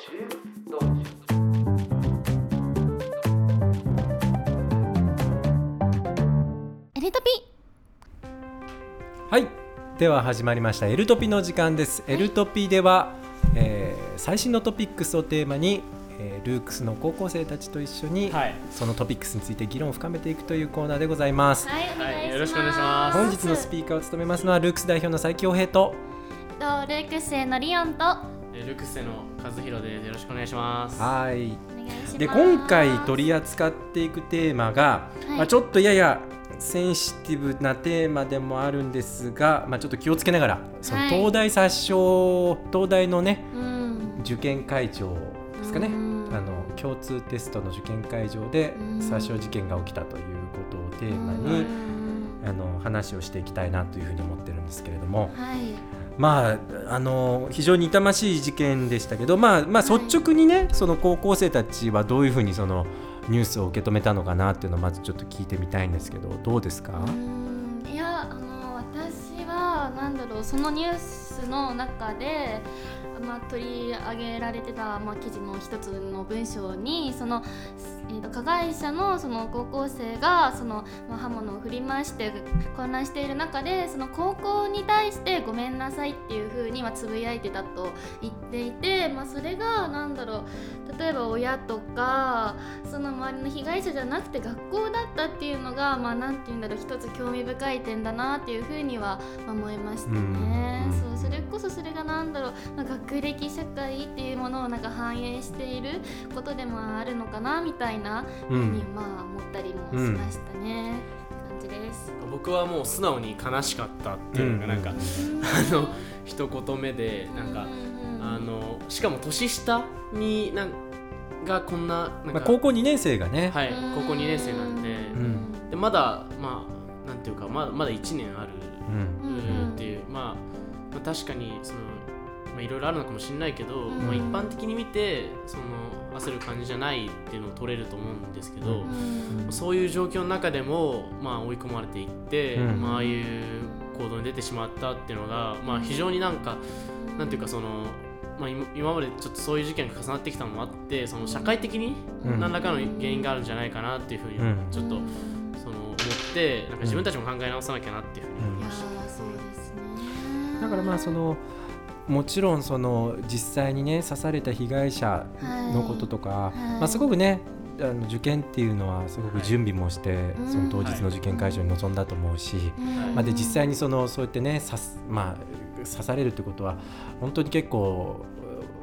エレトピ。はい。では始まりました。エルトピの時間です、エルトピでは、えー最新のトピックスをテーマに、えールークスの高校生たちと一緒に、はい、そのトピックスについて議論を深めていくというコーナーでございます、はいはい。よろしくお願いします。本日のスピーカーを務めますのはルークス代表の斉京平ととルークスのリオンとえールクセの和弘です。よろしくお願いします。はい。お願いします。で今回取り扱っていくテーマが、はい。まあ、ちょっとややセンシティブなテーマでもあるんですが、まあ、ちょっと気をつけながらそのはい。東大殺傷、東大のねうん。受験会場ですかね、うん。あの共通テストの受験会場でうん。殺傷事件が起きたということをテーマうに、ん。あの話をしていきたいなというふうに思ってるんですけれども、はいまあ、あの非常に痛ましい事件でしたけど、まあまあ、はい率直にね、その高校生たちはどういうふうにそのニュースを受け止めたのかなっていうのをまずちょっと聞いてみたいんですけどどうですか、うんいやあの私はなんだろうそのニュースの中でまあ、取り上げられてた、まあ、記事の一つの文章にその、えー、と加害者のその高校生がその、まあ、刃物を振り回して混乱している中でその高校に対してごめんなさいっていうふうに、まあ、つぶやいてたと言っていて、まあ、それがなんだろう例えば親とかその周りの被害者じゃなくて学校だったっていうのが、まあ、て言うんだろう一つ興味深い点だなっていうふうには思いましたね。うんそうそれこそそれがなんだろう、まあ、学歴社会っていうものをなんか反映していることでもあるのかなみたいなふうにまあ思ったりもしましたね。感じです。僕はもう素直に悲しかったっていうのがなんか、うん。あの一言目でなんか、あのしかも年下になんがこんななんか、まあ、高校2年生がね、はい高校2年生なんで、ん。でまだまあなんていうかまだまだ1年ある。うん。うんっていう、まあ、まあ確かにその、まあ、いろいろあるのかもしれないけど、うん。まあ、一般的に見てその焦る感じじゃないっていうのを取れると思うんですけど、うん。そういう状況の中でも、まあ、追い込まれていって、うん。まあああいう行動に出てしまったっていうのが、まあ、非常になんかなんていうかその、まあ、今今までちょっとそういう事件が重なってきたのもあってその社会的にうん。何らかの原因があるんじゃないかなっていうふうにうん。ちょっと、その思ってなんか自分たちも考え直さなきゃなっていうふうに思いました。ーそうですね。だからまあそのもちろんその実際にね刺された被害者のこととか、い。まあ、すごくねあの受験っていうのはすごく準備もして、いその当日の受験会場に臨んだと思うし、うん。まあ、で実際にそのそうやってね刺す、まあ、刺されるってことは本当に結構、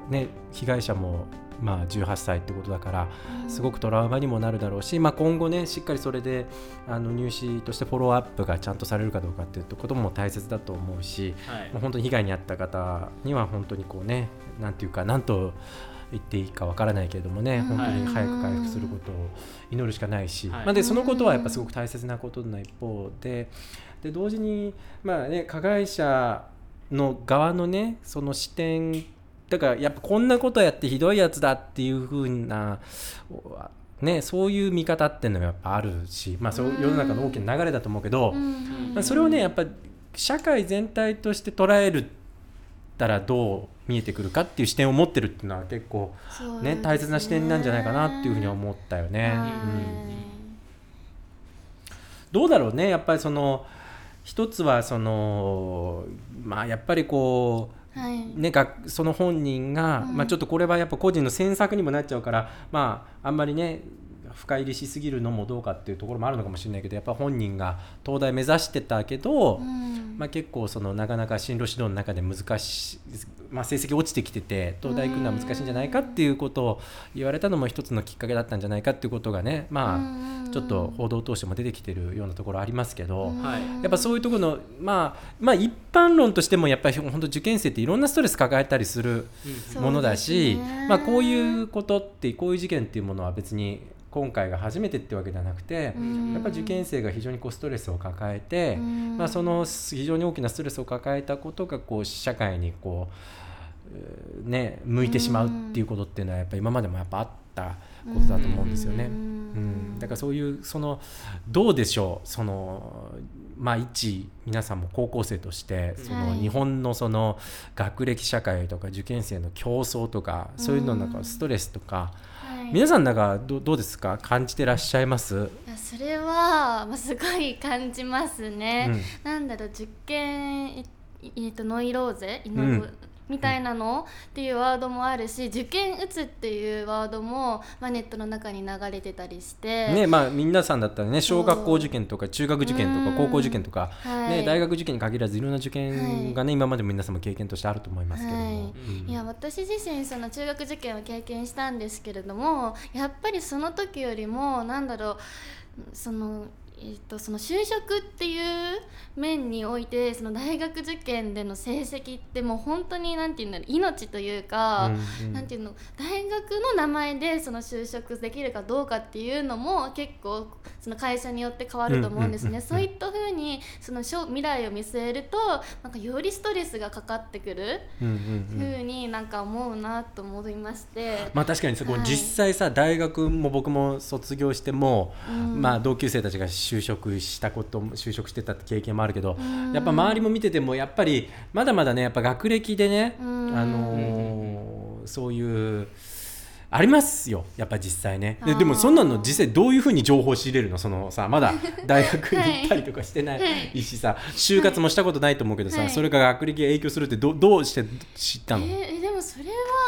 ね、被害者もまあ18歳ってことだからすごくトラウマにもなるだろうし、まあ、今後ねしっかりそれであの入試としてフォローアップがちゃんとされるかどうかっていうことも大切だと思うし、はい。もう本当に被害に遭った方には本当にこうねなんていうかなんと言っていいかわからないけれどもね、うん。本当に早く回復することを祈るしかないし、はい。まあ、でそのことはやっぱすごく大切なことの一方でで同時に、まあね、加害者の側のねその視点だからやっぱこんなことやってひどいやつだっていう風なね、そういう見方っていうのがやっぱあるし、まあ、そう世の中の大きな流れだと思うけど、うん。まあ、それをねやっぱ社会全体として捉えるたらどう見えてくるかっていう視点を持ってるっていうのは結構そうね。大切な視点なんじゃないかなっていうふうには思ったよね。はい。うんどうだろうねやっぱりその一つはそのまあやっぱりこうはいね、学その本人が、うん。まあ、ちょっとこれはやっぱ個人の詮索にもなっちゃうから、まあ、あんまりね深入りしすぎるのもどうかっていうところもあるのかもしれないけどやっぱ本人が東大目指してたけど、うん。まあ、結構そのなかなか進路指導の中で難しい、まあ、成績落ちてきてて東大行くのは難しいんじゃないかっていうことを言われたのも一つのきっかけだったんじゃないかっていうことがねまあちょっと報道を通しても出てきてるようなところありますけど。はい。やっぱそういうところの、まあ、まあ一般論としてもやっぱり本当受験生っていろんなストレス抱えたりするものだし、まあ、こういうことってこういう事件っていうものは別に今回が初めてってわけではなくて、うん。やっぱ受験生が非常にこうストレスを抱えて、うん。まあ、その非常に大きなストレスを抱えたことがこう社会にこう、えーね、向いてしまうっていうことっていうのはやっぱ今までもやっぱあったことだと思うんですよね。うん。うん、だからそういうそのどうでしょうそのまあ一皆さんも高校生としてそのはい。日本のその学歴社会とか受験生の競争とかそういうのなんかストレスとかはい皆さんなんかどどうですか？感じてらっしゃいます、いやそれは、まあ、すごい感じますね、なんだろう受験ええーとノイローゼ？イノみたいなのっていうワードもあるし受験打つっていうワードも、まあ、ネットの中に流れてたりして、ねまあ皆さんだったらね小学校受験とか中学受験とかうん。高校受験とか、はい。ね、大学受験に限らずいろんな受験がね、今までも皆さんも経験としてあると思いますけれども、はい。うん。いや私自身その中学受験を経験したんですけれどもやっぱりその時よりもなんだろうそのえー、とその就職っていう面においてその大学受験での成績ってもう本当になんていうんだろう命というか、うんうん。なんていうの大学の名前でその就職できるかどうかっていうのも結構その会社によって変わると思うんですね。うんうんうんうん。そういった風にその将未来を見据えるとなんかよりストレスがかかってくる。ふうになんか思うなと思いまして、まあ確かにそこはい。実際さ大学も僕も卒業しても、うん。まあ同級生たちが就職したことも就職してた経験もあるけど、うん。やっぱ周りも見ててもやっぱりまだまだねやっぱ学歴でね、うん。あのーそういうありますよやっぱ実際ね。ででもそんなの実際どういうふうに情報を仕入れるの？そのさまだ 大学に行ったりとかしてないしさ、就活もしたことないと思うけどさ、はい。それが学歴が影響するってどどうして知ったの、えーでもそれ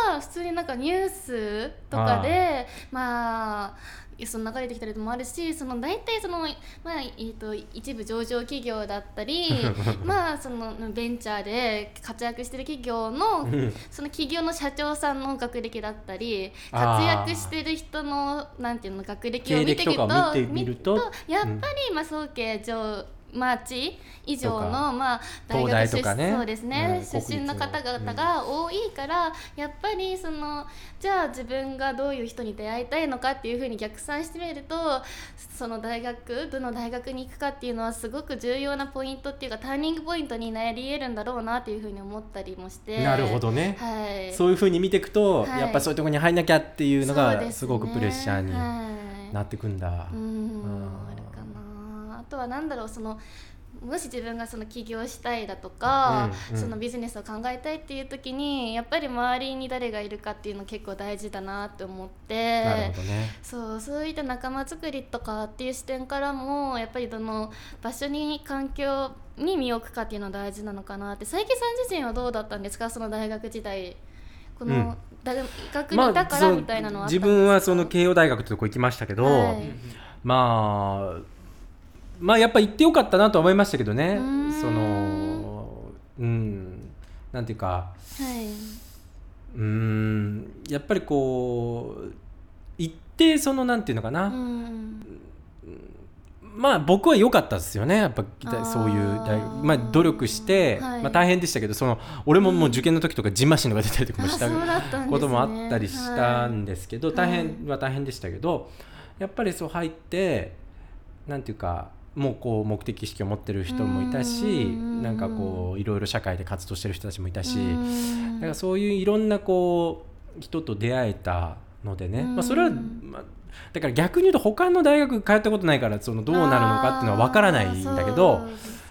は普通になんかニュースとかでまあその流れてきたりもあるしその大体その、まあえー、と一部上場企業だったり まあそのベンチャーで活躍してる企業のん。その企業の社長さんの学歴だったり活躍してる人のなんていうの学歴を見て経歴と見ると？やっぱり、まあ、早慶上町以上の、まあ、大東学出大とかね。そうですね、うん出身の方々が多いから、やっぱりそのじゃあ自分がどういう人に出会いたいのかっていうふうに逆算してみるとその大学どの大学に行くかっていうのはすごく重要なポイントっていうかターニングポイントになり得るんだろうなっていうふうに思ったりもして。なるほどね、はい、そういうふうに見ていくと、はい。やっぱそういうところに入んなきゃっていうのがですね。ごくプレッシャーにはい。なってくんだ。うん。うん。あるかなあとはなんだろうそのもし自分がその起業したいだとか、うんうん。そのビジネスを考えたいっていう時にやっぱり周りに誰がいるかっていうの結構大事だなって思ってなるほどね。そうそういった仲間作りとかっていう視点からもやっぱりどの場所に環境に身を置くかっていうのは大事なのかなって。佐伯さん自身はどうだったんですか？その大学時代。こうん。の大学にいたからみたいなのはあったんですか、自分はその慶応大学ってとこ行きましたけど、はい。まあまあやっぱ行ってよかったなとは思いましたけどね。そのうん。なんていうか。はい、うーん。やっぱりこう一定そのなんていうのかな、うん。まあ僕は良かったですよね。やっぱー。そういう大まあ、努力して、はい。まあ、大変でしたけどその俺ももう受験の時とかジンマシンとか出たりとかもしたこともあったりしたんですけど、はい。大変は大変でしたけどやっぱりそう入ってなんていうかもうこう目的意識を持ってる人もいたしうん。なんかこういろいろ社会で活動してる人たちもいたしうん。だからそういういろんなこう人と出会えたのでね、うん。まあ、それは、まあ、だから逆に言うと他の大学通ったことないからそのどうなるのかっていうのは分からないんだけど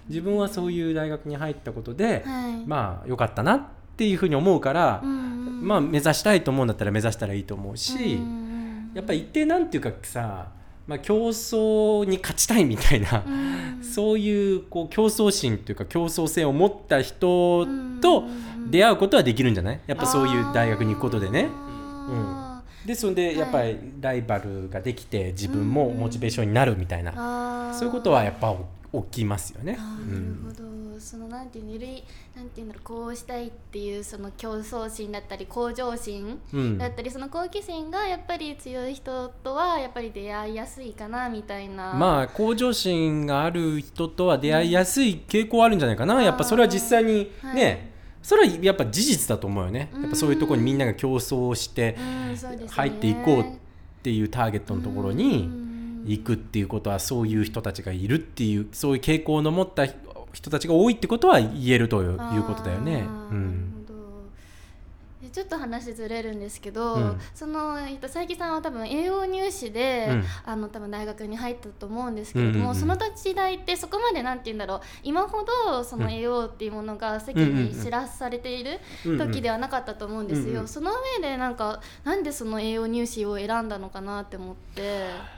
自分はそういう大学に入ったことで、はい。まあ良かったなっていうふうに思うから、うん。まあ目指したいと思うんだったら目指したらいいと思うし、うん。やっぱ一定なんていうかさ、まあ、競争に勝ちたいみたいな、うん。そういうこう競争心というか競争性を持った人とうん。出会うことはできるんじゃない？やっぱそういう大学に行くことでね。あでそれでやっぱりライバルができて自分もモチベーションになるみたいな、ーあー。そういうことはやっぱ起きますよね。なるほど、そのなんていうのゆるいなんていうんだろうこうしたいっていうその競争心だったり向上心うん。だったりその好奇心がやっぱり強い人とはやっぱり出会いやすいかなみたいな。まあ向上心がある人とは出会いやすい傾向あるんじゃないかな、やっぱそれは実際にね、はい。それはやっぱ事実だと思うよね、やっぱそういうところにみんなが競争して入っていこうっていうターゲットのところにうん行くっていうことはそういう人たちがいるっていうそういう傾向の持った人たちが多いってことは言えるということだよね。うん。ちょっと話ずれるんですけど、うん。その、えっと、佐伯さんは多分栄養入試で、うん。あの多分大学に入ったと思うんですけれども、うんうんうん。その時代ってそこまでなんて言うんだろう。今ほどその栄養っていうものが世間に知らされている時ではなかったと思うんですよ、うんうん。その上でなんかなんでその栄養入試を選んだのかなって思って。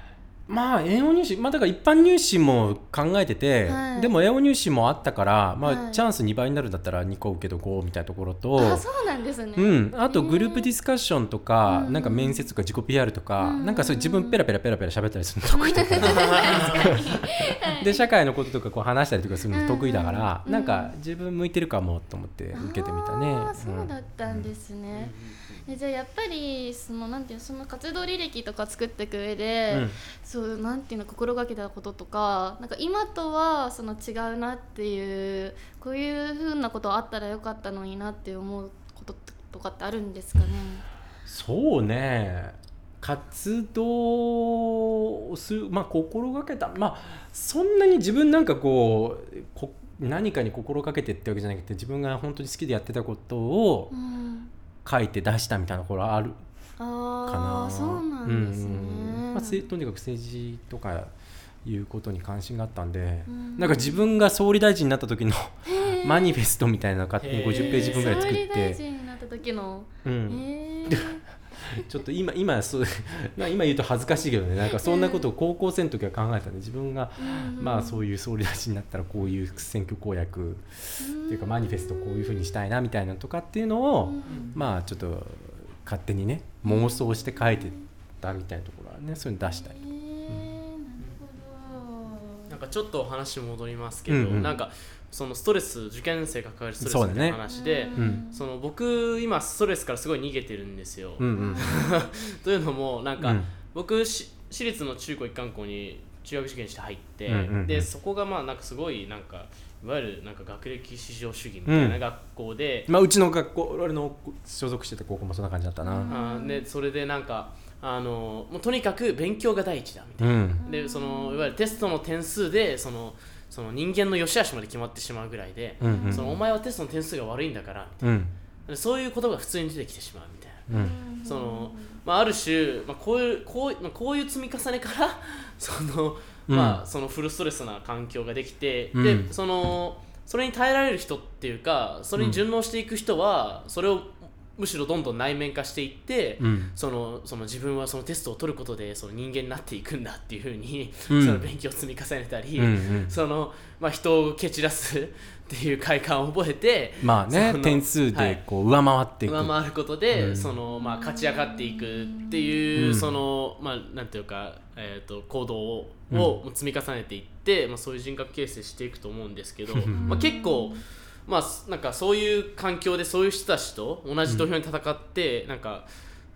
まあ栄養入試まあだから一般入試も考えてて、はい。でも栄養入試もあったから、まあはい。チャンス2倍になるんだったら2個受けとこうみたいなところとあそうなんですね、うん、あとグループディスカッションとか、うん。なんか面接とか自己 PR とか、うん。なんかそう自分ペラペラペラペラ喋ったりするの得意だから で社会のこととかこう話したりとかするの得意だから、うん。なんか自分向いてるかもと思って受けてみたね。あーそうだったんですね、えじゃあやっぱりそのなんていうのその活動履歴とか作っていく上で、うんそうなんていうの心がけたこととかなんか今とはその違うなっていうこういうふうなことあったらよかったのになって思うこととかってあるんですかね？そうね。活動をするまあ心がけた。まあそんなに自分なんかこうこ何かに心がけてってわけじゃなくて自分が本当に好きでやってたことをうん、書いて出したみたいなところはあるかな。そうなんですね。うんうんまあ、せとにかく政治とかいうことに関心があったんで、うん。なんか自分が総理大臣になった時の マニフェストみたいなの勝手にへー。50ページ分ぐらい作っ総理大て、臣になった時の、うん、えー。ちょっと今今そうまあ今言うと恥ずかしいけどね。なんかそんなことを高校生の時は考えたんで自分が、うんまあそういう総理大臣になったらこういう選挙公約っていうかマニフェストこういうふうにしたいなみたいなのとかっていうのを、うん。まあちょっと勝手にね妄想して書いてたみたいなところはねそういうの出したりえーなるほど。なんかちょっとお話戻りますけど、うんうん。なんかそのストレス受験生が抱えるストレスそうだね。みたいな話でそ,、うん。の僕今ストレスからすごい逃げてるんですよ。うんうん。というのもなんか、うん。僕し私立の中高一貫校に中学受験して入って、うんうんうん。でそこがまあなんかすごいなんかいわゆるなんか学歴至上主義みたいな学校で、まあうちの学校俺の所属してた高校もそんな感じだったな。あーでそれでなんかあのもうとにかく勉強が第一だみたいな。うん。でそのいわゆるテストの点数でそのその人間の良し悪しまで決まってしまうぐらいで、うんうん。そのお前はテストの点数が悪いんだからみたいうん。そういうことが普通に出てきてしまうみたいな。うん。そのまあ、ある種、まあ、こういうこう,、まあ、こういう積み重ねからその、まあ、そのフルストレスな環境ができて、うん。でそのそれに耐えられる人っていうかそれに順応していく人は、それをむしろどんどん内面化していって、うん。そのその自分はそのテストを取ることでその人間になっていくんだっていうふうに、うん。その勉強を積み重ねたり、うんうん。そのまあ、人を蹴散らすっていう快感を覚えてまあねその点数はい。でこう上回っていく、上回ることで、うん。そのまあ、勝ち上がっていくっていう、うん。そのまあなんていうか、えー、と行動を,、うん。を積み重ねていって、まあ、そういう人格形成していくと思うんですけど、う んまあ、結構、まあ、なんかそういう環境でそういう人たちと同じ土俵に戦って、なんか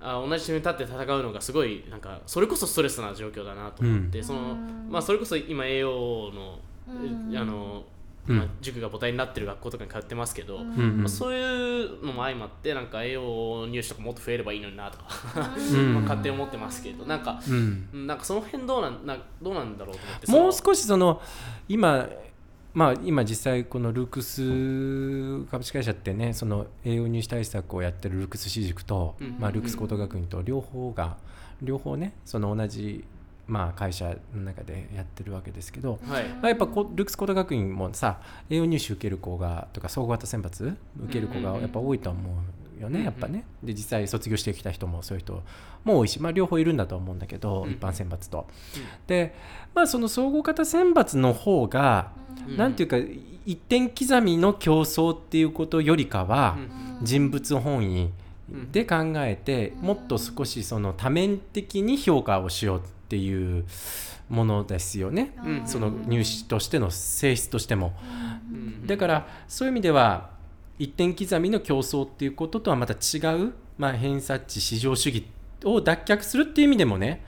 あ同じ土俵に立って戦うのがすごいなんかそれこそストレスな状況だなと思って、そのうんまあ、それこそ今 AO の,、うん。あのうんまあ、塾が母体になってる学校とかに通ってますけど、うん。まあ、そういうのも相まってなんか栄養入試とかもっと増えればいいのになとか、うん。まあ勝手に思ってますけどなんかうん。うんなんかその辺どうなんなどうなんだろうと思ってもう少しその今まあ今実際このルークス株式会社ってねその栄養入試対策をやってるルークス私塾と、うん。まあ、ルークス高等学院と両方が両方ねその同じまあ会社の中でやってるわけですけど、はい。まあ、やっぱこルークス高等学院もさ栄養入試受ける子がとか総合型選抜受ける子がやっぱ多いと思うよね、うんやっぱね。で実際卒業してきた人もそういう人も多いし、まあ、両方いるんだと思うんだけど、うん一般選抜と。でまあその総合型選抜の方が、うん。なんていうか一点刻みの競争っていうことよりかは、人物本位で考えて、もっと少しその多面的に評価をしようっていうものですよね、うん。その入試としての性質としても。うん。だからそういう意味では一点刻みの競争っていうこととはまた違う、まあ、偏差値至上主義を脱却するっていう意味でもね、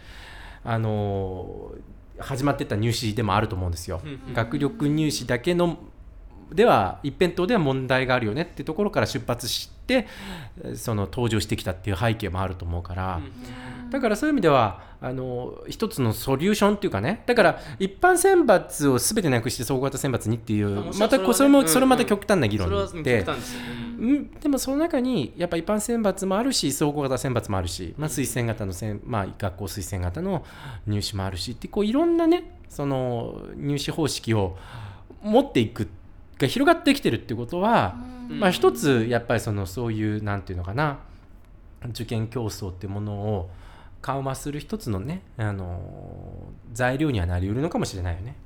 あの始まってった入試でもあると思うんですよ。うん学力入試だけのでは一辺倒では問題があるよねってところから出発してその登場してきたっていう背景もあると思うから、だからそういう意味ではあの一つのソリューションっていうかね。だから一般選抜を全てなくして総合型選抜にっていうまたこそれもそれまた極端な議論で。うんうん、でもその中にやっぱ一般選抜もあるし総合型選抜もあるし、まあ、推薦型のせん、まあ、学校推薦型の入試もあるしってこういろんなねその入試方式を持っていくが広がってきてるってことは、うん。まあ、一つやっぱりそのそういうなんていうのかな受験競争っていうものを緩和する一つのねあの材料にはなりうるのかもしれないよね。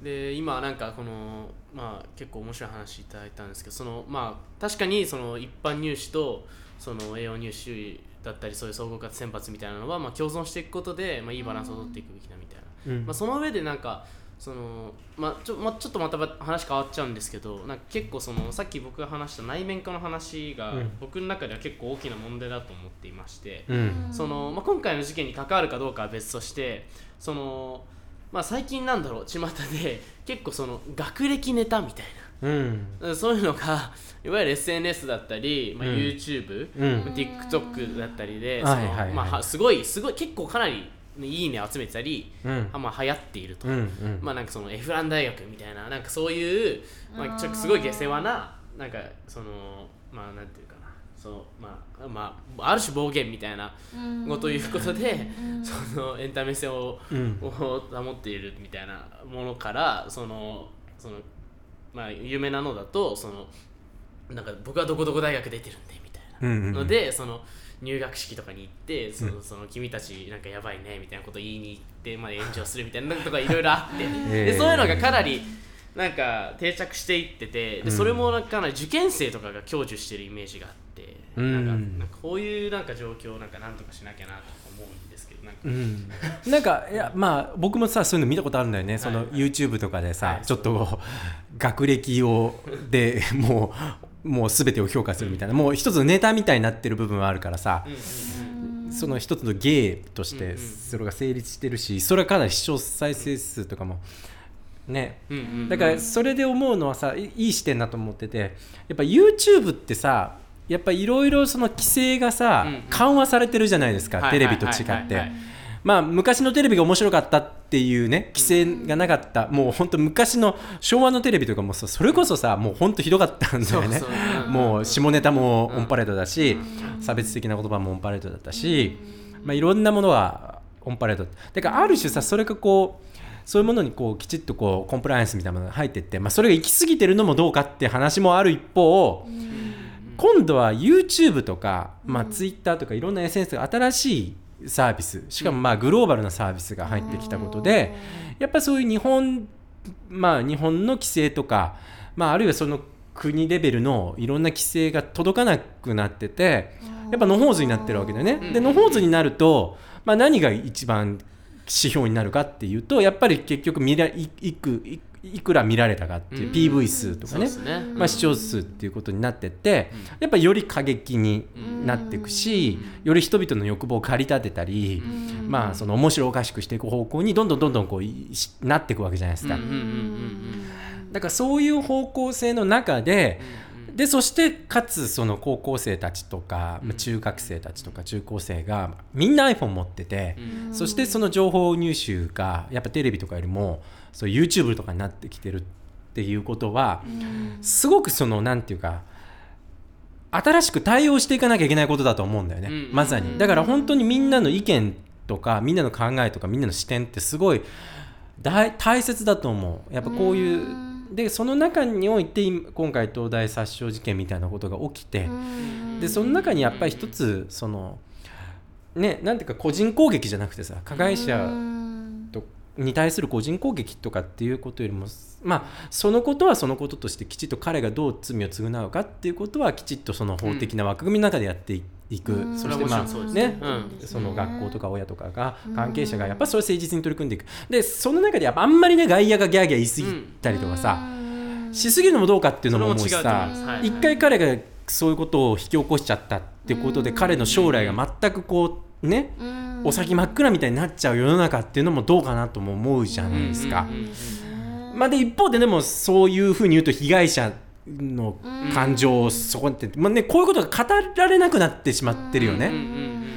で今なんかこのまあ結構面白い話いただいたんですけどそのまあ確かにその一般入試とその栄養入試だったりそういう総合型選抜みたいなのはまあ共存していくことでまあいいバランスを取っていくべきだみたいな、うん。まあ、その上でなんかそのまあちょ,、まあ、ちょっとまた話変わっちゃうんですけどなんか結構そのさっき僕が話した内面化の話がうん。僕の中では結構大きな問題だと思っていまして、うん。そのまあ、今回の事件に関わるかどうかは別としてその、まあ、最近なんだろう巷で結構その学歴ネタみたいうん。なそういうのがいわゆる SNS だったり、まあ、うん。YouTube、うん。TikTok だったりで、はいそのはい。はいまあはすごいすごい結構かなりいいね集めてたり、うん。あまあ、流行っていると、うんうん。まあなんかそのエフラン大学みたいななんかそういう、まあ、ちょっとすごい下世話ななんかそのまあなんていうかなそうまあまあある種暴言みたいなことをいうことで、そのエンタメ性を,、うんを保っているみたいなものからそのそのまあ有名なのだとそのなんか僕はどこどこ大学出てるんでみたいな。うんうん。のでその入学式とかに行ってその,、その君たちなんかやばいねみたいなこと言いに行って、まあ、炎上するみたいなのとかいろいろあって、え でそういうのがかなりなんか定着していっててでそれもなんかかなり受験生とかが享受してるイメージがあって、うん。なんかこういうなんか状況をなんかなんとかしなきゃなと思うんですけどなんか、うん、なんかいやまあ僕もさそういうの見たことあるんだよね、そのはい YouTube とかでさ、はいちょっと学歴をでもうもう全てを評価するみたいな。もう一つのネタみたいになってる部分はあるからさ。その一つの芸としてそれが成立してるしそれはかなり視聴再生数とかもね。だからそれで思うのはさいいい視点だと思っててやっぱ YouTube ってさやっぱいろいろその規制がさ、緩和されてるじゃないですか、はい。テレビと違って、まあ昔のテレビが面白かったっていうね規制がなかった、もう本当昔の昭和のテレビとかもさそれこそさもう本当ひどかったんだよね。もう下ネタもオンパレードだし、差別的な言葉もオンパレードだったし、まあ、いろんなものがオンパレード。だからある種さそれがこうそういうものにこうきちっとこうコンプライアンスみたいなものが入ってって、まあ、それが行き過ぎてるのもどうかって話もある一方、今度は YouTube とか、まあ、Twitter とかいろんな SNS が新しいサービス。しかもまあグローバルなサービスが入ってきたことで、やっぱそういう日本まあ日本の規制とか、まあ、あるいはその国レベルのいろんな規制が届かなくなっててやっぱ野放図になってるわけだよね。で野放図になると、まあ、何が一番指標になるかっていうとやっぱり結局見らいいくいいくら見られたかっていう PV 数とかね,、まあ、視聴数っていうことになってって、やっぱりより過激になっていくし、より人々の欲望を駆り立てたり、まあその面白おかしくしていく方向にどんどんどんどんこうなっていくわけじゃないですか。だからそういう方向性の中で、でそしてかつその高校生たちとか、まあ中学生たちとか中高生がみんな iPhone 持ってて、そしてその情報入手がやっぱテレビとかよりもそう YouTube とかになってきてるっていうことは、すごくそのなんていうか新しく対応していかなきゃいけないことだと思うんだよね、うん。まさに。だから本当にみんなの意見とかみんなの考えとかみんなの視点ってすごい大大切だと思う。やっぱこういうでその中において今今回東大殺傷事件みたいなことが起きて、でその中にやっぱり一つそのねなんていうか個人攻撃じゃなくてさ加害者とに対する個人攻撃とかっていうことよりもまあそのことはそのこととしてきちっと彼がどう罪を償うかっていうことはきちっとその法的な枠組みの中でやっていく、うん。そしてまあね。ね。うん。その学校とか親とかが関係者がやっぱそれを誠実に取り組んでいく。でその中でやっぱあんまりね外野がギャーギャー言い過ぎたりとかさ、しすぎるのもどうかっていうのも思うしさ一回彼がそういうことを引き起こしちゃったってことで彼の将来が全くこうねお先真っ暗みたいになっちゃう世の中っていうのもどうかなとも思うじゃないですか。まあ、で一方ででもそういうふうに言うと被害者の感情をそこにって、まあね、こういうことが語られなくなってしまってるよね、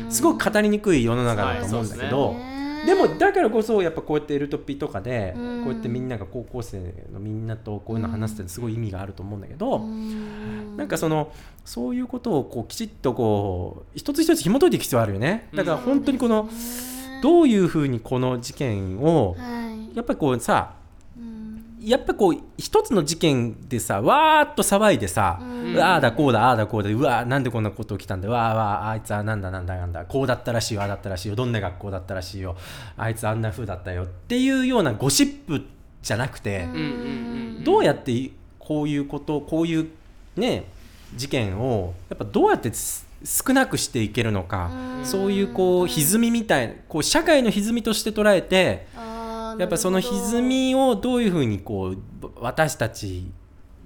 すごく語りにくい世の中だと思うんだけど、ね。でもだからこそやっぱこうやってエルトピとかでうん。こうやってみんなが高校生のみんなとこういうの話すってすごい意味があると思うんだけど、うんなんかそのそういうことをこうきちっとこう一つ一つ紐解いていく必要あるよね。だから本当にこのどういうふうにこの事件をはい。やっぱりこうさうん。やっぱこう一つの事件でさわーっと騒いでさ、うん。ああだこうだああだこうだうわーなんでこんなこと起きたんだわーわーあいつはなんだなんだなんだこうだったらしいよああだったらしいよどんな学校だったらしいよあいつあんな風だったよっていうようなゴシップじゃなくて、うん。どうやってこういうことこういうね事件をやっぱどうやってす少なくしていけるのか、うん。そういうこう歪みみたいこう社会の歪みとして捉えてやっぱその歪みをどういうふうにこう私たち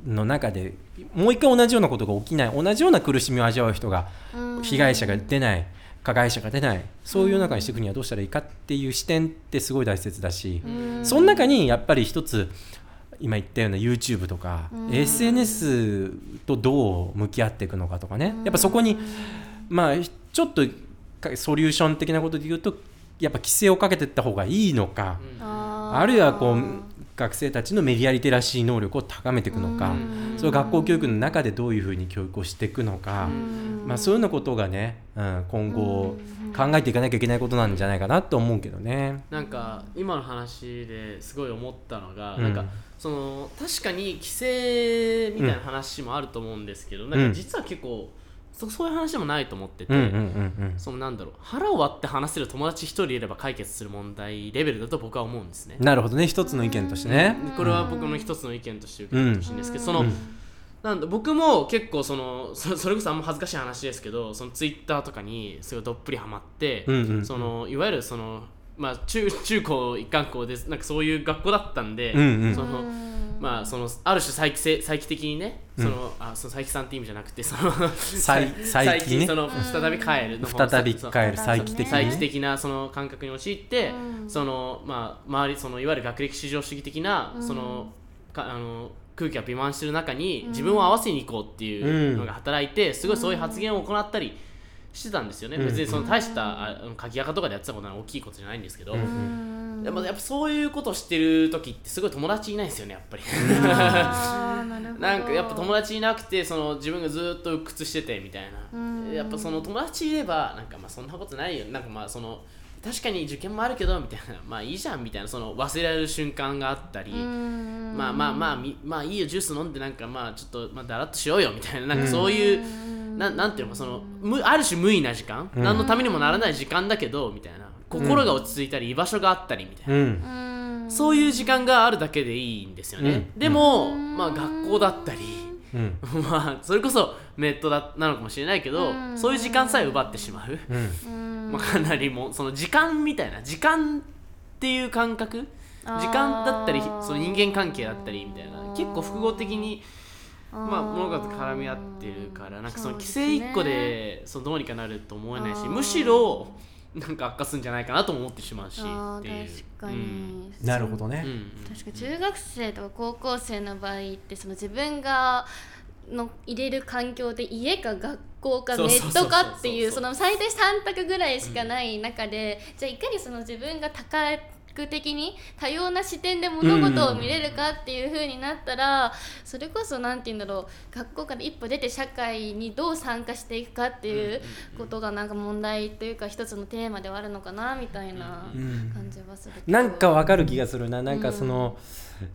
の中でもう一回同じようなことが起きない。同じような苦しみを味わう人がうん。被害者が出ない。加害者が出ない。そういう中にしていくにはどうしたらいいかっていう視点ってすごい大切だし、うん。その中にやっぱり一つ今言ったような YouTube とか、うん。SNS とどう向き合っていくのかとかね。やっぱそこにまあちょっとかソリューション的なことで言うとやっぱ規制をかけていった方がいいのか、あーあるいはこう学生たちのメディアリテラシー能力を高めていくのか、うん。それを学校教育の中でどういうふうに教育をしていくのか、うん。まあ、そういうようなことがね、うん、今後うん。考えていかなきゃいけないことなんじゃないかなと思うけどね。なんか今の話ですごい思ったのが、うん。なんかその確かに規制みたいな話もあると思うんですけど、なんか実は結構そそういう話でもないと思ってて、うんうんうんそのなんだろう腹を割って話せる友達一人いれば解決する問題レベルだと僕は思うんですね。うん、。なるほどね。一つの意見としてね。でこれは僕の一つの意見として受け取ってほしいんですけど、その、うんなんだ僕も結構そのそ それこそあんま恥ずかしい話ですけどそのツイッターとかにすごいどっぷりハマって、うんうん。そのいわゆるそのまあ中中高一貫校です。なんかそういう学校だったんで、うんうん。そのまあそのある種再帰性再帰的にねその、あその再帰さんって意味じゃなくてその再再帰ね。その再び帰るの方再び帰る再帰的。再帰的なその感覚に陥って、うん。そのまあ周りそのいわゆる学歴至上主義的な、うん。そのかあの空気が微満してる中に自分を合わせに行こうっていうのが働いて、すごいそういう発言を行ったりしてたんですよね、うん。別にその大した鍵垢とかでやってたことは大きいことじゃないんですけど、うん。でもやっぱそういうことをしてる時ってすごい友達いないんですよねやっぱり。なんかやっぱ友達いなくてその自分がずっと鬱屈しててみたいな、うん。やっぱその友達いればなんかまあそんなことないよ。なんかまあその確かに受験もあるけどみたいな。まあいいじゃんみたいな。その忘れられる瞬間があったり、うんまあまあまあみまあいいよジュース飲んでなんかまあちょっとまあだらっとしようよみたいな。なんかそういう、ななんていうのその無ある種無意な時間、うん。何のためにもならない時間だけどみたいな。心が落ち着いたり居場所があったりみたいな、そういう時間があるだけでいいんですよね、うん。でも、まあ学校だったりうん。まあそれこそネットだなのかもしれないけど、うん。そういう時間さえ奪ってしまう、うん。うんまあ、かなりもうその時間みたいな時間っていう感覚？時間だったりその人間関係だったりみたいな結構複合的にまあ物事絡み合ってるからなんかその規制1個でそのどうにかなると思えないしむしろなんか悪化するんじゃないかなとも思ってしまうしあっていう。ー確かに、なるほどね。うんうん確か中学生とか高校生の場合ってその自分がの入れる環境で家か学校かネットかっていうその最低3択ぐらいしかない中で、じゃあいかにその自分が多角的に多様な視点で物事を見れるかっていう風になったら、それこそ何て言うんだろう学校から一歩出て社会にどう参加していくかっていうことがなんか問題というか一つのテーマではあるのかなみたいなうん。感じはするけど。なんかわかる気がするな。なんかその、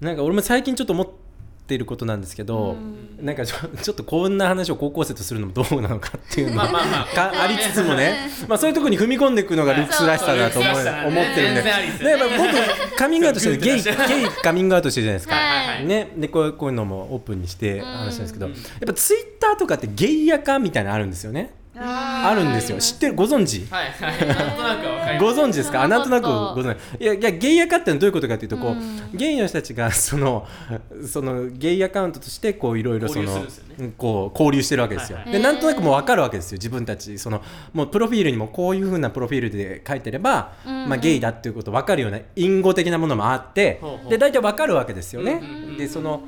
なんか俺も最近ちょっと思っていることなんですけど、うん。なんかちょ ちょっとこんな話を高校生とするのもどうなのかっていうのがありつつもね、まあ、そういうところに踏み込んでいくのがルックスらしさだと思う思ってるんで。ですでやっぱ僕カミングアウトしてる。ゲイゲイカミングアウトしてるじゃないですか。はいはい。ね、でこうこういうのもオープンにして話したんですけど、うん。やっぱツイッターとかってゲイヤ化みたいなのあるんですよねあるんですよ。知ってる？ご存知？はいはい。なんとなくわかります。ご存知ですか？あなんとなくご存知。いやいやゲイアカってのはどういうことかというとこう、うん。ゲイの人たちがその そのゲイアカウントとしてこういろいろそ交流すのこう交流してるわけですよ、はいはい。でなんとなくもう分かるわけですよ自分たち。そのもうプロフィールにもこういうふうなプロフィールで書いてれば、うんまあ、ゲイだっていうこと分かるような隠語的なものもあって、で大体分かるわけですよね、でその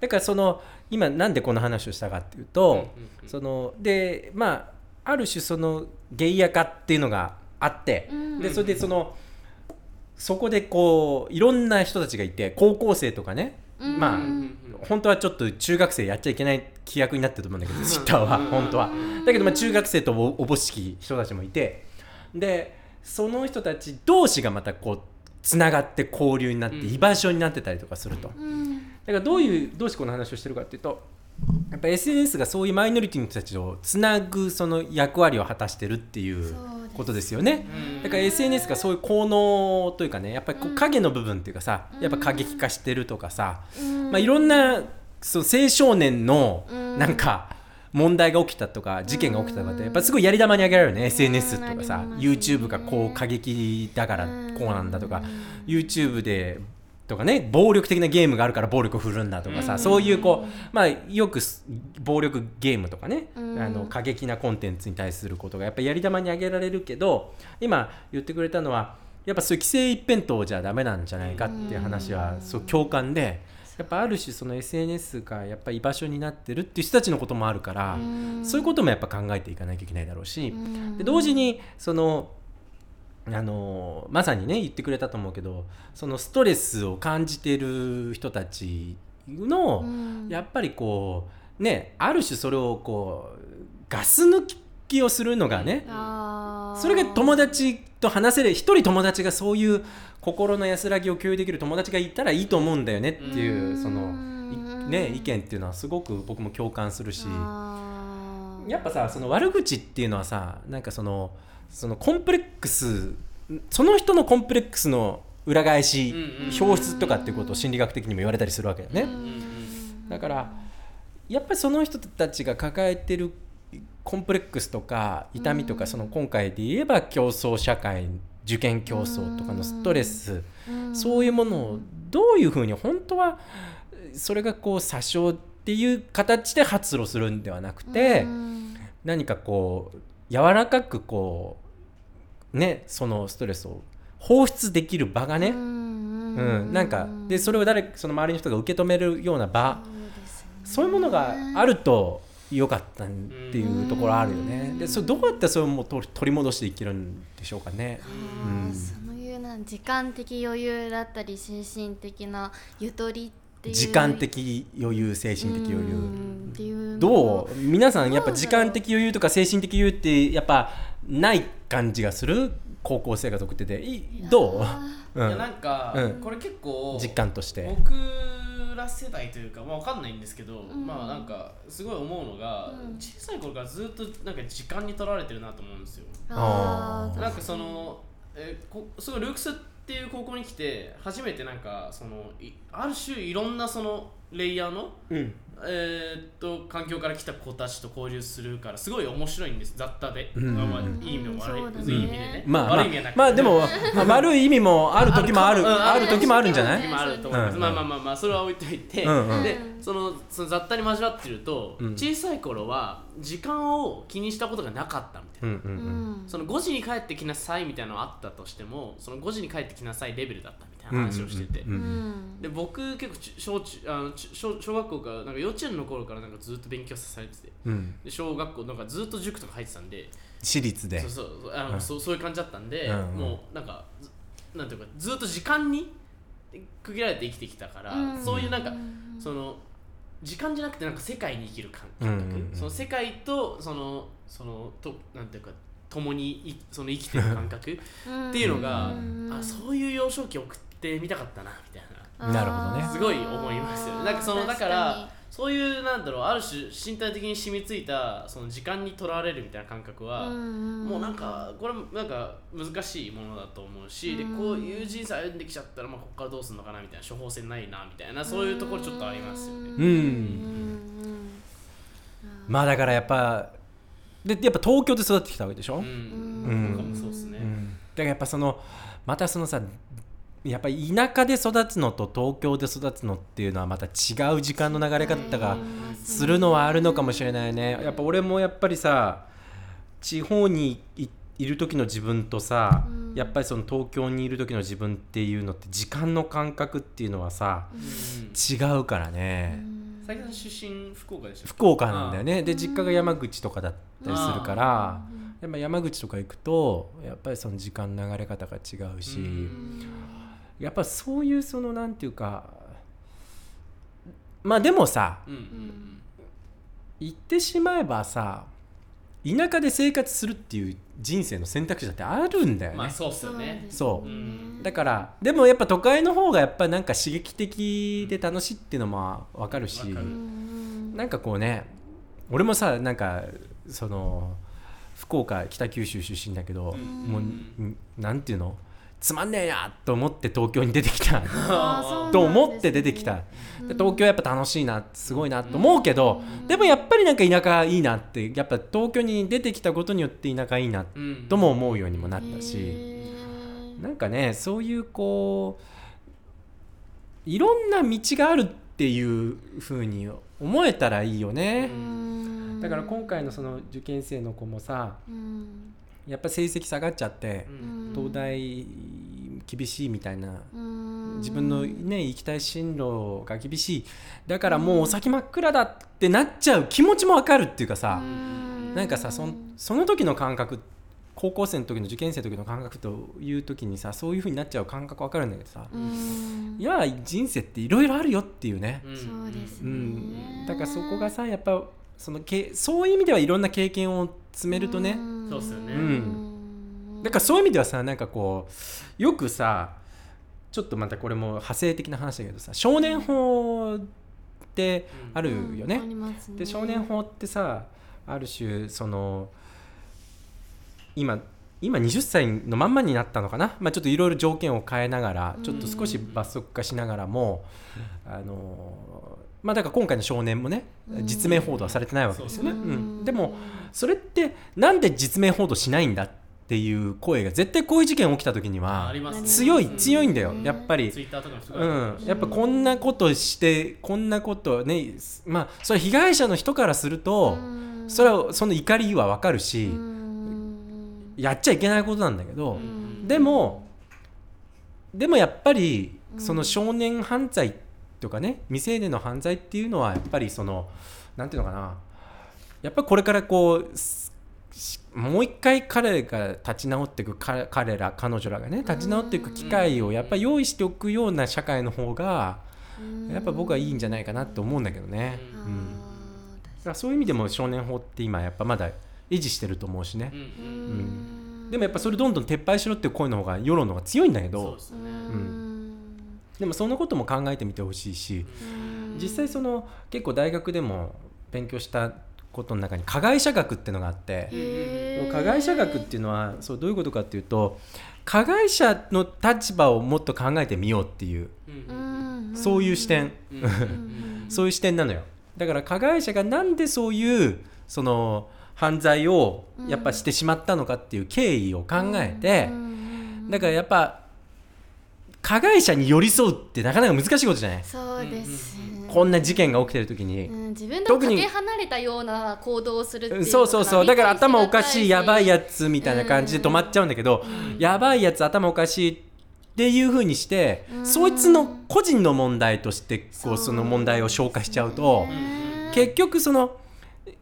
だからその今なんでこの話をしたかっていうと、そのでまあある種そのゲイヤ化っていうのがあって、うん。でそれでそのそこでこういろんな人たちがいて高校生とかね、うん。まあ本当はちょっと中学生やっちゃいけない規約になってると思うんだけどツイッターはうん。本当は。だけどまあ中学生とおおぼしき人たちもいてでその人たち同士がまたこうつながって交流になってうん。居場所になってたりとかすると、うん。だからどういうどうしてこの話をしてるかっていうとやっぱ SNS がそういうマイノリティの人たちをつなぐその役割を果たしてるっていうことですよね。うん。だから SNS がそういう効能というかねやっぱりこううん影の部分っていうかさやっぱ過激化してるとかさ、うん。まあ、いろんなその青少年のうん。なんか問題が起きたとか事件が起きたとかってやっぱすごいやり玉にあげられるね SNS とかさ。YouTube がこう過激だからうんこうなんだとか。YouTube でとかね暴力的なゲームがあるから暴力を振るんだとかうん。さそういうこうまあよくす暴力ゲームとかねうん。あの過激なコンテンツに対することがやっぱりやり玉にあげられるけど今言ってくれたのはやっぱそういう規制一辺倒じゃダメなんじゃないかっていう話はそう共感でやっぱある種その SNS がやっぱ居場所になってるっていう人たちのこともあるからうん。そういうこともやっぱ考えていかなきゃいけないだろうしうん。で同時にそのあのまさにね言ってくれたと思うけどそのストレスを感じている人たちの、うん。やっぱりこうねある種それをこうガス抜きをするのがねそれが友達と話せる一人友達がそういう心の安らぎを共有できる友達がいたらいいと思うんだよねっていううん。そのいね意見っていうのはすごく僕も共感するし。やっぱさその悪口っていうのはさなんかそのそのコンプレックスその人のコンプレックスの裏返し、表出とかっていうことを心理学的にも言われたりするわけよね、うんだからやっぱりその人たちが抱えてるコンプレックスとか痛みとか、うん。その今回で言えば競争社会受験競争とかのストレス、うんそういうものをどういうふうに本当はそれがこう詐称っていう形で発露するんではなくて、うん。何かこう柔らかくこうねそのストレスを放出できる場がね、ううんん。なんかでそれを誰その周りの人が受け止めるような場。そういうものがあると良かったっていうところあるよね。でそれどうやってそれをもう取り戻していけるんでしょうかね。うん。そういうな時間的余裕だったり精神的なゆとりっていう。時間的余裕精神的余裕。うんっていうの。どう？皆さんやっぱ時間的余裕とか精神的余裕ってやっぱない感じがする？高校生活送って。ていどう、ういやなんか、うん。これ結構実感として。僕ら世代というか、まあ、わかんないんですけど、ん。まあなんかすごい思うのが、うん。小さい頃からずっとなんか時間に取られてるなと思うんですよ。なんかその、えーこすごいルークスっていう高校に来て初めてなんかそのいある種いろんなそのレイヤーのうん。えーっと環境から来た子たちと交流するからすごい面白いんです。雑多で、うん。まあまあ、いい意味も悪い,、そうだね。いい意味でね、まあまあ悪い意味はなく。てまあでも、まあ、悪い意味もある時もあるうん。ある時もあるんじゃない？時もあると思います、うん。まあまあまあまあそれは置いといて、うんうん。でそのその雑多に交わってると、うん。小さい頃は時間を気にしたことがなかったみたいな、うんうんううん。んその5時に帰ってきなさいみたいなのがあったとしてもその5時に帰ってきなさいレベルだったみたいな話をしてて、うんうんうんで僕結構ち小中あのち小小学校からなんか幼稚園の頃からなんかずっと勉強されてて。うん。で小学校なんかずっと塾とか入ってたんで。私立で。そうそうそう。あの、うん。そうそういう感じだったんで、うんうん。もうなんかずなんていうかずっと時間に区切られて生きてきたから、うん。そういうなんかうんその時間じゃなくてなんか世界に生きる感うんうん感覚、うん。その世界とそのそのとなんていうか共にいその生きてる感覚っていうのが、うん。あそういう幼少期送ってみたかったなみたいな。なるほどね。すごい思いますよね。なんかそのだか確らそういうなんだろうある種身体的に染みついたその時間にとらわれるみたいな感覚は、にもうなんかこれなんか難しいものだと思うし、でうん。こういう人生歩んできちゃったら、まあ、ここからどうするのかなみたいな処方箋ないなみたいなそういうところちょっとありますよね。うん。まあだからやっぱでやっぱ東京で育ってきたわけでしょ、うん、うん。僕もそうですね。うん。だからやっぱそのまたそのさやっぱり田舎で育つのと東京で育つのっていうのはまた違う時間の流れ方がするのはあるのかもしれないね。やっぱ俺もやっぱりさ地方にいいる時の自分とさ、うん。やっぱりその東京にいる時の自分っていうのって時間の感覚っていうのはさうん。違うからね、佐伯さん出身福岡でしょ福岡なんだよね。で実家が山口とかだったりするからやっぱ山口とか行くとやっぱりその時間流れ方が違うし、うんやっぱそういうそのなんていうかまあでもさうん。うん言ってしまえばさ田舎で生活するっていう人生の選択肢だってあるんだよね、まあそうっすよね。そう。うん。だからでもやっぱ都会の方がやっぱなんか刺激的で楽しいっていうのも分かるしわかる。なんかこうね俺もさなんかその福岡北九州出身だけど、うん。もう、んなんていうの？つまんねえやと思って東京に出てきた。と思って出てきた、で東京やっぱ楽しいなすごいなと思うけど、でもやっぱりなんか田舎いいなってやっぱ東京に出てきたことによって田舎いいなうん。とも思うようにもなったし、へー。なんかねそういうこういろんな道があるっていう風に思えたらいいよね、だから今回のその受験生の子もさうんやっぱ成績下がっちゃってうん。東大厳しいみたいな。うん。自分のね行きたい進路が厳しい。だからもうお先真っ暗だってなっちゃう気持ちもわかるっていうかさなんかさそんその時の感覚高校生の時の受験生の時の感覚という時にさそういう風になっちゃう感覚わかるんだけどさうん。いや人生っていろいろあるよっていうね、うん。そうですうねん、だからそこがさやっぱそのけそういう意味ではいろんな経験を積めるとねそうっすよね。うん。だからそういう意味ではさなんかこうよくさちょっとまたこれも派生的な話だけどさ少年法ってあるよね。うん。ありますね。で少年法ってさある種その今今20歳のまんまになったのかな、まあ、ちょっといろいろ条件を変えながらちょっと少し罰則化しながらも、あのまあだから今回の少年もねうん。実名報道はされてないわけですよね、うう。んん。でもそれってなんで実名報道しないんだっていう声が絶対こういう事件起きた時にはありますね。強いうん。強いんだよ。やっぱり。ツイッターとかもすごいうん、やっぱこんなことしてこんなことねまあそれ被害者の人からするとそれはその怒りはわかるしやっちゃいけないことなんだけどでもでもやっぱりその少年犯罪とかね未成年の犯罪っていうのはやっぱりそのなんていうのかな。やっぱりこれからこうもう一回彼が立ち直っていくか彼ら彼女らがね立ち直っていく機会をやっぱり用意しておくような社会の方がやっぱ僕はいいんじゃないかなって思うんだけどね、うん。うん、だからそういう意味でも少年法って今やっぱまだ維持してると思うしね。うん、うん。でもやっぱそれどんどん撤廃しろっていう声の方が世論の方が強いんだけど。そうですねでもそのことも考えてみてほしいし実際その結構大学でも勉強したことの中に加害者学っていうのがあって加害者学っていうのはそうどういうことかっていうと加害者の立場をもっと考えてみようっていううん。そういう視点。そういう視点なのよ。だから加害者がなんでそういうその犯罪をやっぱしてしまったのかっていう経緯を考えてだからやっぱ加害者に寄り添うってなかなか難しいことじゃない？そうですね。こんな事件が起きてる時に。うん自分と特にかけ離れたような行動をするそうそうそう。だから頭おかしいやばいやつつみたいな感じで止まっちゃうんだけど、やばいやつ頭おかしいっていう風にして、うん。そいつの個人の問題としてこうその問題を消化しちゃうと、結局その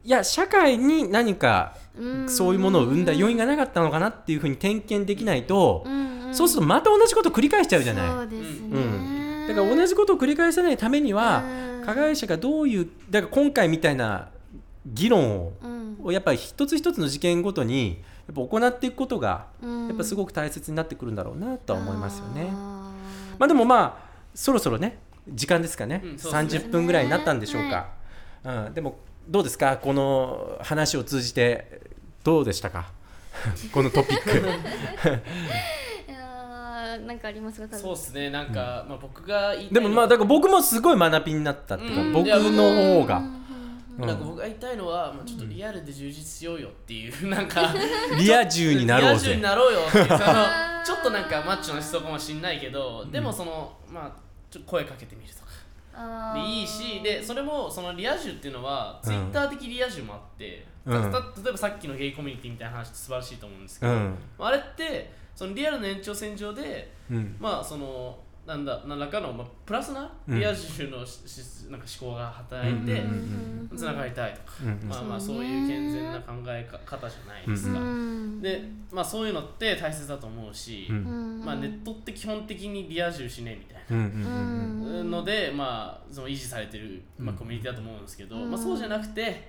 いや社会に何かそういうものを生んだ要因がなかったのかなっていう風に点検できないと、そうするとまた同じことを繰り返しちゃうじゃない。そうですね、うん。だから同じことを繰り返さないためには、うん。加害者がどういうだから今回みたいな議論をうん。をやっぱり一つ一つの事件ごとにやっぱ行っていくことがうん。やっぱすごく大切になってくるんだろうなとは思いますよね。あまあでもまあそろそろね時間ですかね,、うんね。30分ぐらいになったんでしょうか。うん、でもどうですか？この話を通じてどうでしたか？このトピック。なんかありますか？そうですねなんか、まあ、僕が言いたいでもまあだから僕僕もすごい学びになったっていうか、うん。僕の方が。うん。なんか僕が言いたいのは、まあ、ちょっとリアルで充実しようよっていう なんか。リア充になろうぜ。リア充に。なろうよっていうその ちょっとなんかマッチョな思想かもしんないけどでもそのまあちょっと声かけてみるとでいいしでそれもそのリア充っていうのはうんツイッター的リア充もあって、うん。例えばさっきのゲイコミュニティみたいな話って素晴らしいと思うんですけど、うん。あれってそのリアルの延長線上でうん。まあそのなんだ何らかの、まあ、プラスなうん。リア充のし、しなんか思考が働いて、うんつながりたいとか、うんまあまあそうういう健全な考え方じゃないですか、うんでまあそういうのって大切だと思うし、まあ、ネットって基本的にリア充しねみたいな。ので、まあ、その維持されてる、まあ、コミュニティだと思うんですけど、うん。まあ、そうじゃなくて、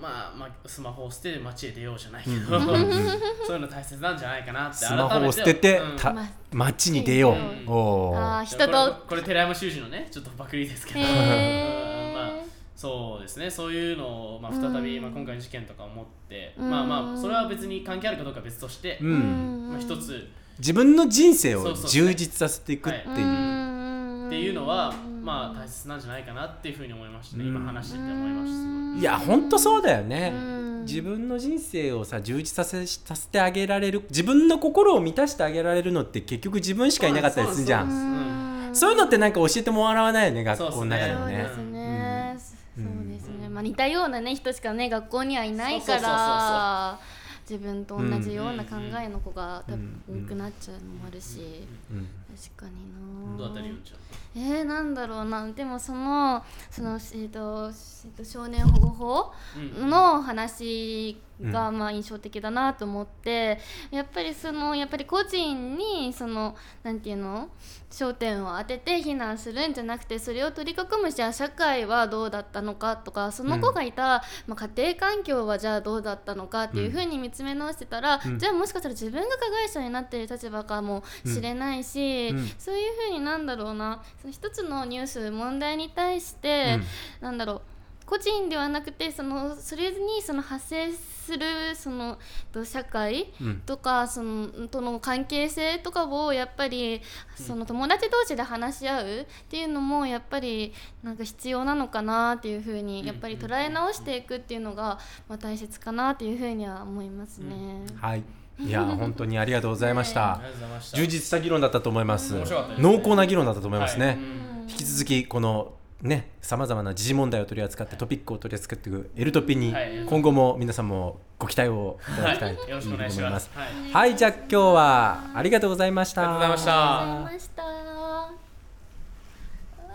まあまあ、スマホを捨てて街へ出ようじゃないけど、うんうんうん そういうの大切なんじゃないかなってスマホを捨ててうん。たま街に出よう。んう。おー。あー人これと。これ寺山修司のねちょっとパクリですけど、へうん まあーそうですね。そういうのを、まあ、再び、うんまあ、今回の事件とか思って、うん。まあまあそれは別に関係あるかどうかは別として、うん。まあ、一つ。自分の人生をそうそう充実させていくっていう。うんっていうのは、まあ大切なんじゃないかなっていうふうに思いましたね、今話してて思いました。いいや本当そうだよね、うん。自分の人生をさ充実させさせてあげられる自分の心を満たしてあげられるのって結局自分しかいなかったりするじゃそうん。そういうのってなんか教えてもらわないよね学校の中でもね。そうですね、うん。そうですね、まあ似たようなね人しかね学校にはいないから自分と同じような考えの子が多分うん多くなっちゃうのもあるし、うん。確かにな。どうだったりよんちゃんえー、なんだろうな。でもそのその、えーとえーと少年保護法うん。の話がまあ印象的だなと思って、やっぱりそのやっぱり個人にそのなんていうの？焦点を当てて非難するんじゃなくてそれを取り囲むじゃあ社会はどうだったのかとかその子がいた、まあ、家庭環境はじゃあどうだったのかっていうふうに見つめ直してたら、うん。じゃあもしかしたら自分が加害者になっている立場かもしれないし、うん。そういうふうになんだろうな一つのニュース問題に対して、うん。なんだろう個人ではなくてそのそれにその発生するそのと社会うん。とかそのとの関係性とかをやっぱりその友達同士で話し合うっていうのもやっぱりなんか必要なのかなっていうふうにやっぱり捉え直していくっていうのがまあ大切かなっていうふうには思いますね。はいいや本当にありがとうございました、充実した議論だったと思います。濃厚な議論だったと思いますね、引き続きこのねさまざまな時事問題を取り扱ってトピックを取り扱っていくエルトピにはい。今後も皆さんもご期待をいただきたいと思い。ます。す。はいはいじゃあ今日はありがとうございました。ありがとうございました。